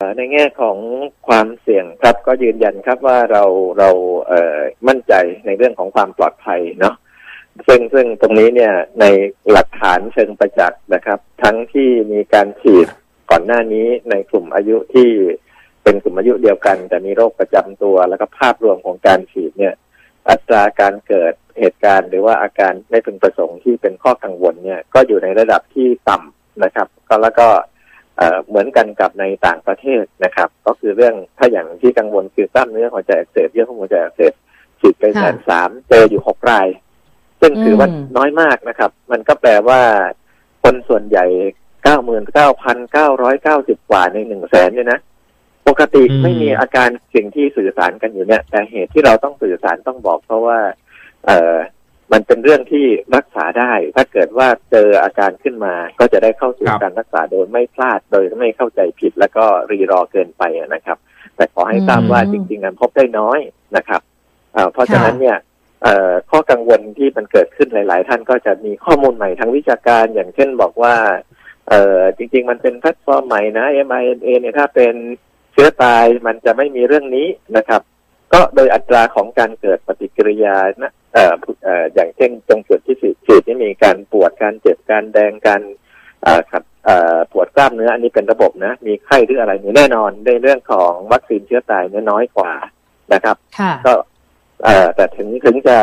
ในแง่ของความเสี่ยงครับก็ยืนยันครับว่าเราเราเอ่อมั่นใจในเรื่องของความปลอดภัยเนาะซึ่งซึ่งตรงนี้เนี่ยในหลักฐานเชิงประจักษ์นะครับ ทั้งที่มีการฉีดก่อนหน้านี้ในกลุ่มอายุที่เป็นกลุ่มอายุเดียวกัน แต่มีโรคประจำตัวแล้วก็ภาพรวมของการฉีดเนี่ย อัตราการเกิดเหตุการณ์หรือว่าอาการไม่พึงประสงค์ที่เป็นข้อกังวลเนี่ยก็อยู่ในระดับที่ต่ำนะครับ ก็แล้วก็ เหมือนกันกับในต่างประเทศนะครับ ก็คือเรื่องถ้าอย่างที่กังวลคือกล้ามเนื้อหัวใจอักเสบเยื่อหุ้มหัวใจอักเสบฉีดไปแสนสามเจออยู่หกราย ซึ่งถือว่าน้อยมากนะครับ มันก็แปลว่า คนส่วนใหญ่เก้าหมื่นเก้าพันเก้าร้อยเก้าสิบกว่าในหนึ่งแสนเนี่ยนะปกติไม่มีอาการสิ่งที่สื่อสารกันอยู่เนี่ย แต่เหตุที่เราต้องสื่อสารต้องบอกเพราะว่า เออ มันเป็นเรื่องที่รักษาได้ ถ้าเกิดว่าเจออาการขึ้นมาก็จะได้เข้าสู่การรักษาโดยไม่พลาดโดยไม่เข้าใจผิดแล้วก็รีรอเกินไปนะครับ แต่ขอให้ทราบว่าจริงๆกันพบได้น้อยนะครับเพราะฉะนั้นเนี่ยข้อกังวลที่มันเกิดขึ้นหลาย ๆ ท่านก็จะมีข้อมูลใหม่ทางวิชาการอย่างเช่นบอกว่าเออจริง ๆ มันเป็นแพลตฟอร์มใหม่นะ mRNA เนี่ยถ้าเป็นเชื้อตายมันจะไม่มีเรื่องนี้นะครับ ก็โดยอัตราของการเกิดปฏิกิริยานะเอ่อเอ่ออย่างเช่นตรงจุดที่ฉีดที่มีการปวดการเจ็บการแดงการเอ่อขัดเอ่อปวดกล้ามเนื้ออันนี้เป็นระบบนะ มีไข้หรืออะไรนี่แน่นอนในเรื่องของวัคซีนเชื้อตายเนี่ยน้อยกว่านะครับก็เอ่อแต่ถึงถึงจะ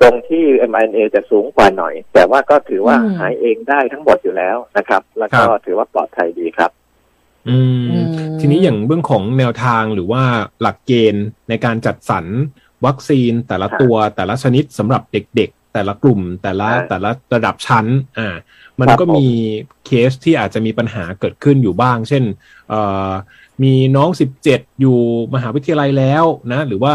ตรงที่ mRNA จะสูงกว่าหน่อย แต่ว่าก็ถือว่าหายเองได้ทั้งหมดอยู่แล้วนะครับ แล้วก็ถือว่าปลอดภัยดีครับ อืม ทีนี้อย่างเบื้องของแนวทางหรือว่าหลักเกณฑ์ในการจัดสรร วัคซีนแต่ละตัวแต่ละชนิดสำหรับเด็ก ๆ แต่ละกลุ่มแต่ละแต่ละระดับชั้นอ่ามันก็มีเคสที่อาจจะมีปัญหาเกิดขึ้นอยู่บ้าง เช่นเอ่อมีน้องสิบเจ็ดอยู่มหาวิทยาลัยแล้วนะ หรือว่า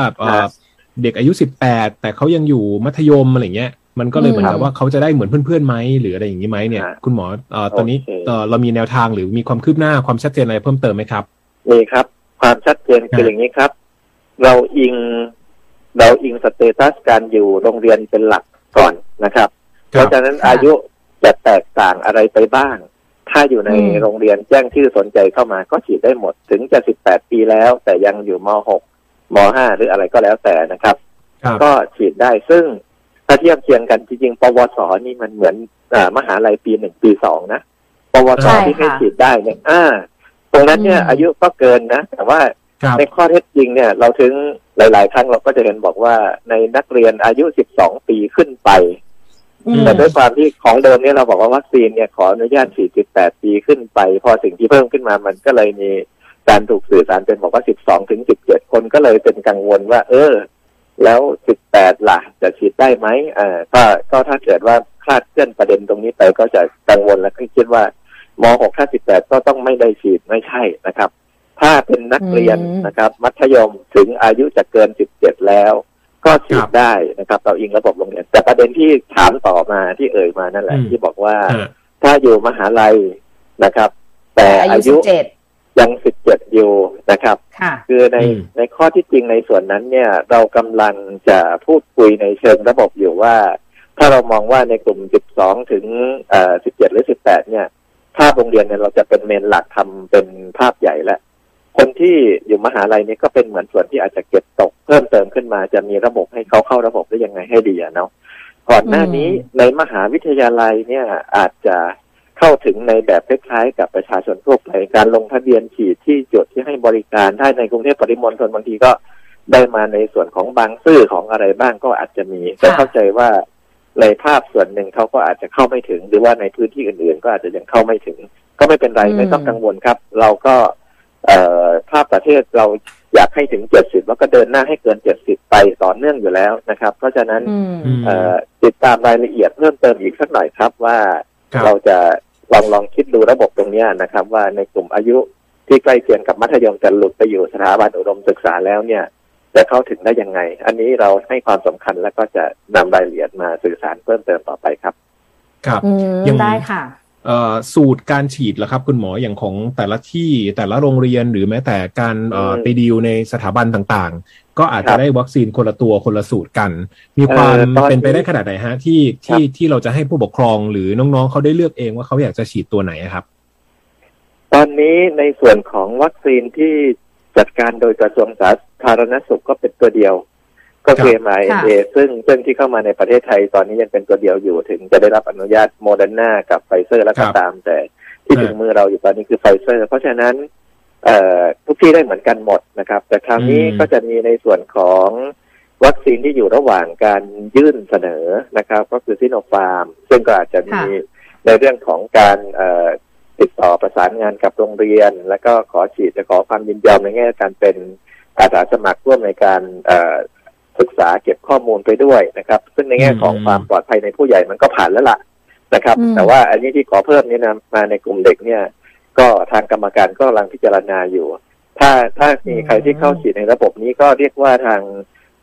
เด็กอายุสิบแปดแต่เขายังอยู่มัธยมอะไรเงี้ยมันก็เลยเหมือนกับว่าเขาจะได้เหมือนเพื่อนๆไหมหรืออะไรอย่างนี้ไหมเนี่ย คุณหมอเอ่อตอนนี้เอ่อเรามีแนวทางหรือมีความคืบหน้าความชัดเจนอะไรเพิ่มเติมไหมครับมีครับ ความชัดเจนคืออย่างนี้ครับ เราอิง เราอิง status การอยู่โรงเรียนเป็นหลักก่อนนะครับ เพราะฉะนั้นอายุจะแตกต่างอะไรไปบ้าง ถ้าอยู่ในโรงเรียนแจ้งชื่อสนใจเข้ามาก็ฉีดได้หมดถึงจะสิบแปดปีแล้ว แต่ยังอยู่มหกมห้าหรืออะไรก็แล้วแต่นะครับ ก็ฉีดได้ซึ่งถ้าเทียบเคียงกันจริงๆ ปวส นี่มันเหมือนอมหาลัยปีหนึ่งปีสองนะ ปวส ที่ให้ฉีดได้เนี่ยอ่า ตรงนั้นเนี่ยอายุก็เกินนะ แต่ว่า ในข้อเท็จจริงเนี่ย เราถึงหลาย ๆ ครั้งเราก็จะเห็นบอกว่าในนักเรียนอายุสิบสองปีขึ้นไปแต่ด้วยความที่ของเดิมเนี่ยเราบอกว่าวัคซีนเนี่ยขออนุญาตฉีดสิบแปดปีขึ้นไป พอสิ่งที่เพิ่มขึ้นมามันก็เลยมีการถูกสื่อสารเป็นบอกว่าสิบสองถึงสิบเจ็ดคนก็เลยเป็นกังวลว่า เออ แล้วสิบแปดล่ะ จะฉีดได้ไหมอ่าก็ก็ถ้าเกิดว่าคลาดเคลื่อนประเด็นตรงนี้ไปก็จะกังวลและคิดว่ามหกถ้าสิบแปดก็ต้องไม่ได้ฉีดไม่ใช่นะครับ ถ้าเป็นนักเรียนนะครับ มัธยมถึงอายุจะเกินสิบเจ็ดแล้ว ก็ฉีดได้นะครับ เราอิงระบบโรงเรียน แต่ประเด็นที่ถามต่อมาที่เอ่ยมานั่นแหละที่บอกว่า ถ้าอยู่มหาลัยนะครับ แต่อายุยังสิบเจ็ดอยู่นะครับ คือในในข้อที่จริงในส่วนนั้นเนี่ย เรากำลังจะพูดคุยในเชิงระบบอยู่ว่า ถ้าเรามองว่าในกลุ่มสิบสองถึงเอ่อสิบเจ็ดหรือสิบแปดเนี่ย ภาพโรงเรียนเนี่ยเราจะเป็นเมนหลักทำเป็นภาพใหญ่แล้ว คนที่อยู่มหาลัยนี้ก็เป็นเหมือนส่วนที่อาจจะเก็บตก เพิ่มเติมขึ้นมาจะมีระบบให้เขาเข้าระบบได้ยังไงให้ดีอะเนาะก่อนหน้านี้ในมหาวิทยาลัยเนี่ยอาจจะเข้าถึงในแบบคล้ายๆกับประชาชนทั่วไปการลงทะเบียนฉีดที่จุดที่ให้บริการถ้าในกรุงเทพปริมณฑลบางทีก็ได้มาในส่วนของบางซื่อของอะไรบ้างก็อาจจะมีแต่เข้าใจว่าในภาพส่วนหนึ่งเขาก็อาจจะเข้าไม่ถึง หรือว่าในพื้นที่อื่นๆ ก็อาจจะยังเข้าไม่ถึง ก็ไม่เป็นไรไม่ต้องกังวลครับ เราก็ ภาพประเทศเราอยากให้ถึงเจ็ดสิบแล้วก็เดินหน้าให้เกินเจ็ดสิบไปต่อเนื่องอยู่แล้วนะครับ เพราะฉะนั้นติดตามรายละเอียดเพิ่มเติมอีกสักหน่อยครับว่าเราจะลองลองคิดดูระบบตรงนี้นะครับ ว่าในกลุ่มอายุที่ใกล้เคียงกับมัธยมจะหลุดไปอยู่สถาบันอุดมศึกษาแล้วเนี่ยจะเข้าถึงได้ยังไง อันนี้เราให้ความสำคัญแล้วก็จะนำรายละเอียดมาสื่อสารเพิ่มเติมต่อไปครับ ครับยังได้ค่ะ สูตรการฉีดล่ะครับ คุณหมออย่างของแต่ละที่แต่ละโรงเรียนหรือแม้แต่การไปดีลในสถาบันต่างๆ ก็อาจจะได้วัคซีนคนละตัวคนละสูตรกัน มีความเป็นไปได้ขนาดไหนฮะที่ที่ที่เราจะให้ผู้ปกครองหรือน้องๆเขาได้เลือกเองว่าเขาอยากจะฉีดตัวไหนครับเตอนนี้ในส่วนของวัคซีนที่จัดการโดยกระทรวงสาธารณสุขก็เป็นตัวเดียว ก็คือ mRNA ซึ่งซึ่งที่เข้ามาในประเทศไทยตอนนี้ยังเป็นตัวเดียวอยู่ถึงจะได้รับอนุญาตโมเดอร์นากับไฟเซอร์แล้วก็ตาม แต่ที่ถึงมือเราอยู่ตอนนี้คือไฟเซอร์ เพราะฉะนั้นเอ่อทุกที่ได้เหมือนกันหมดนะครับ แต่คราวนี้ก็จะมีในส่วนของวัคซีนที่อยู่ระหว่างการยื่นเสนอนะครับ ก็คือซิโนฟาร์ม ซึ่งก็อาจจะมีในเรื่องของการเอ่อติดต่อประสานงานกับโรงเรียน แล้วก็ขอฉีดจะขอความยินยอมในแง่การเป็นอาสาสมัครร่วมในการ ศึกษาเก็บข้อมูลไปด้วยนะครับ ซึ่งในแง่ของความปลอดภัยในผู้ใหญ่มันก็ผ่านแล้วล่ะนะครับ แต่ว่าอันนี้ที่ขอเพิ่มนี่นะมาในกลุ่มเด็กเนี่ย ก็ทางกรรมการก็กำลังพิจารณาอยู่ ถ้าถ้ามีใครที่เข้าฉีดในระบบนี้ก็เรียกว่าทาง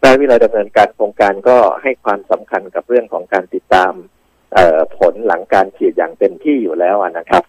ได้วิเลยดำเนินการโครงการก็ให้ความสำคัญกับเรื่องของการติดตามผลหลังการฉีดอย่างเต็มที่อยู่แล้วนะครับ